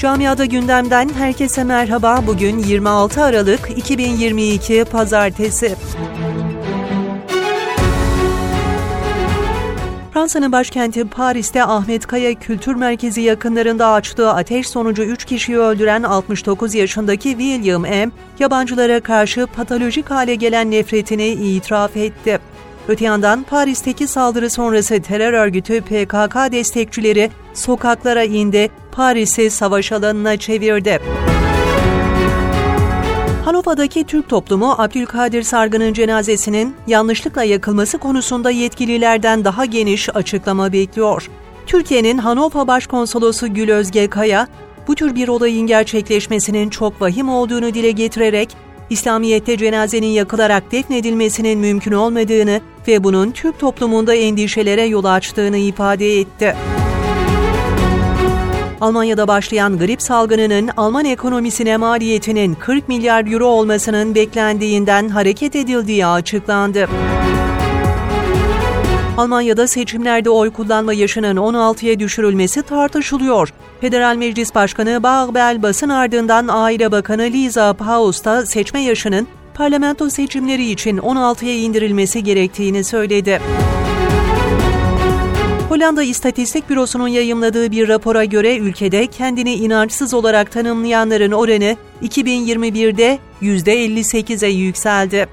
Camiada gündemden herkese merhaba. Bugün 26 Aralık 2022 Pazartesi. Fransa'nın başkenti Paris'te Ahmet Kaya Kültür Merkezi yakınlarında açtığı ateş sonucu 3 kişiyi öldüren 69 yaşındaki William M. yabancılara karşı patolojik hale gelen nefretini itiraf etti. Öte yandan Paris'teki saldırı sonrası terör örgütü PKK destekçileri sokaklara indi, Paris'i savaş alanına çevirdi. Hanova'daki Türk toplumu Abdülkadir Sargın'ın cenazesinin yanlışlıkla yakılması konusunda yetkililerden daha geniş açıklama bekliyor. Türkiye'nin Hanova Başkonsolosu Gül Özge Kaya, bu tür bir olayın gerçekleşmesinin çok vahim olduğunu dile getirerek, İslamiyet'te cenazenin yakılarak defnedilmesinin mümkün olmadığını ve bunun Türk toplumunda endişelere yol açtığını ifade etti. Almanya'da başlayan grip salgınının Alman ekonomisine maliyetinin 40 milyar euro olmasının beklendiğinden hareket edildiği açıklandı. Almanya'da seçimlerde oy kullanma yaşının 16'ya düşürülmesi tartışılıyor. Federal Meclis Başkanı Bağbel basın ardından Aile Bakanı Lisa Paus da seçme yaşının parlamento seçimleri için 16'ya indirilmesi gerektiğini söyledi. Hollanda İstatistik Bürosu'nun yayımladığı bir rapora göre ülkede kendini inançsız olarak tanımlayanların oranı 2021'de %58'e yükseldi.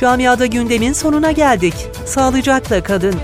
Camiada gündemin sonuna geldik. Sağlıcakla kadın.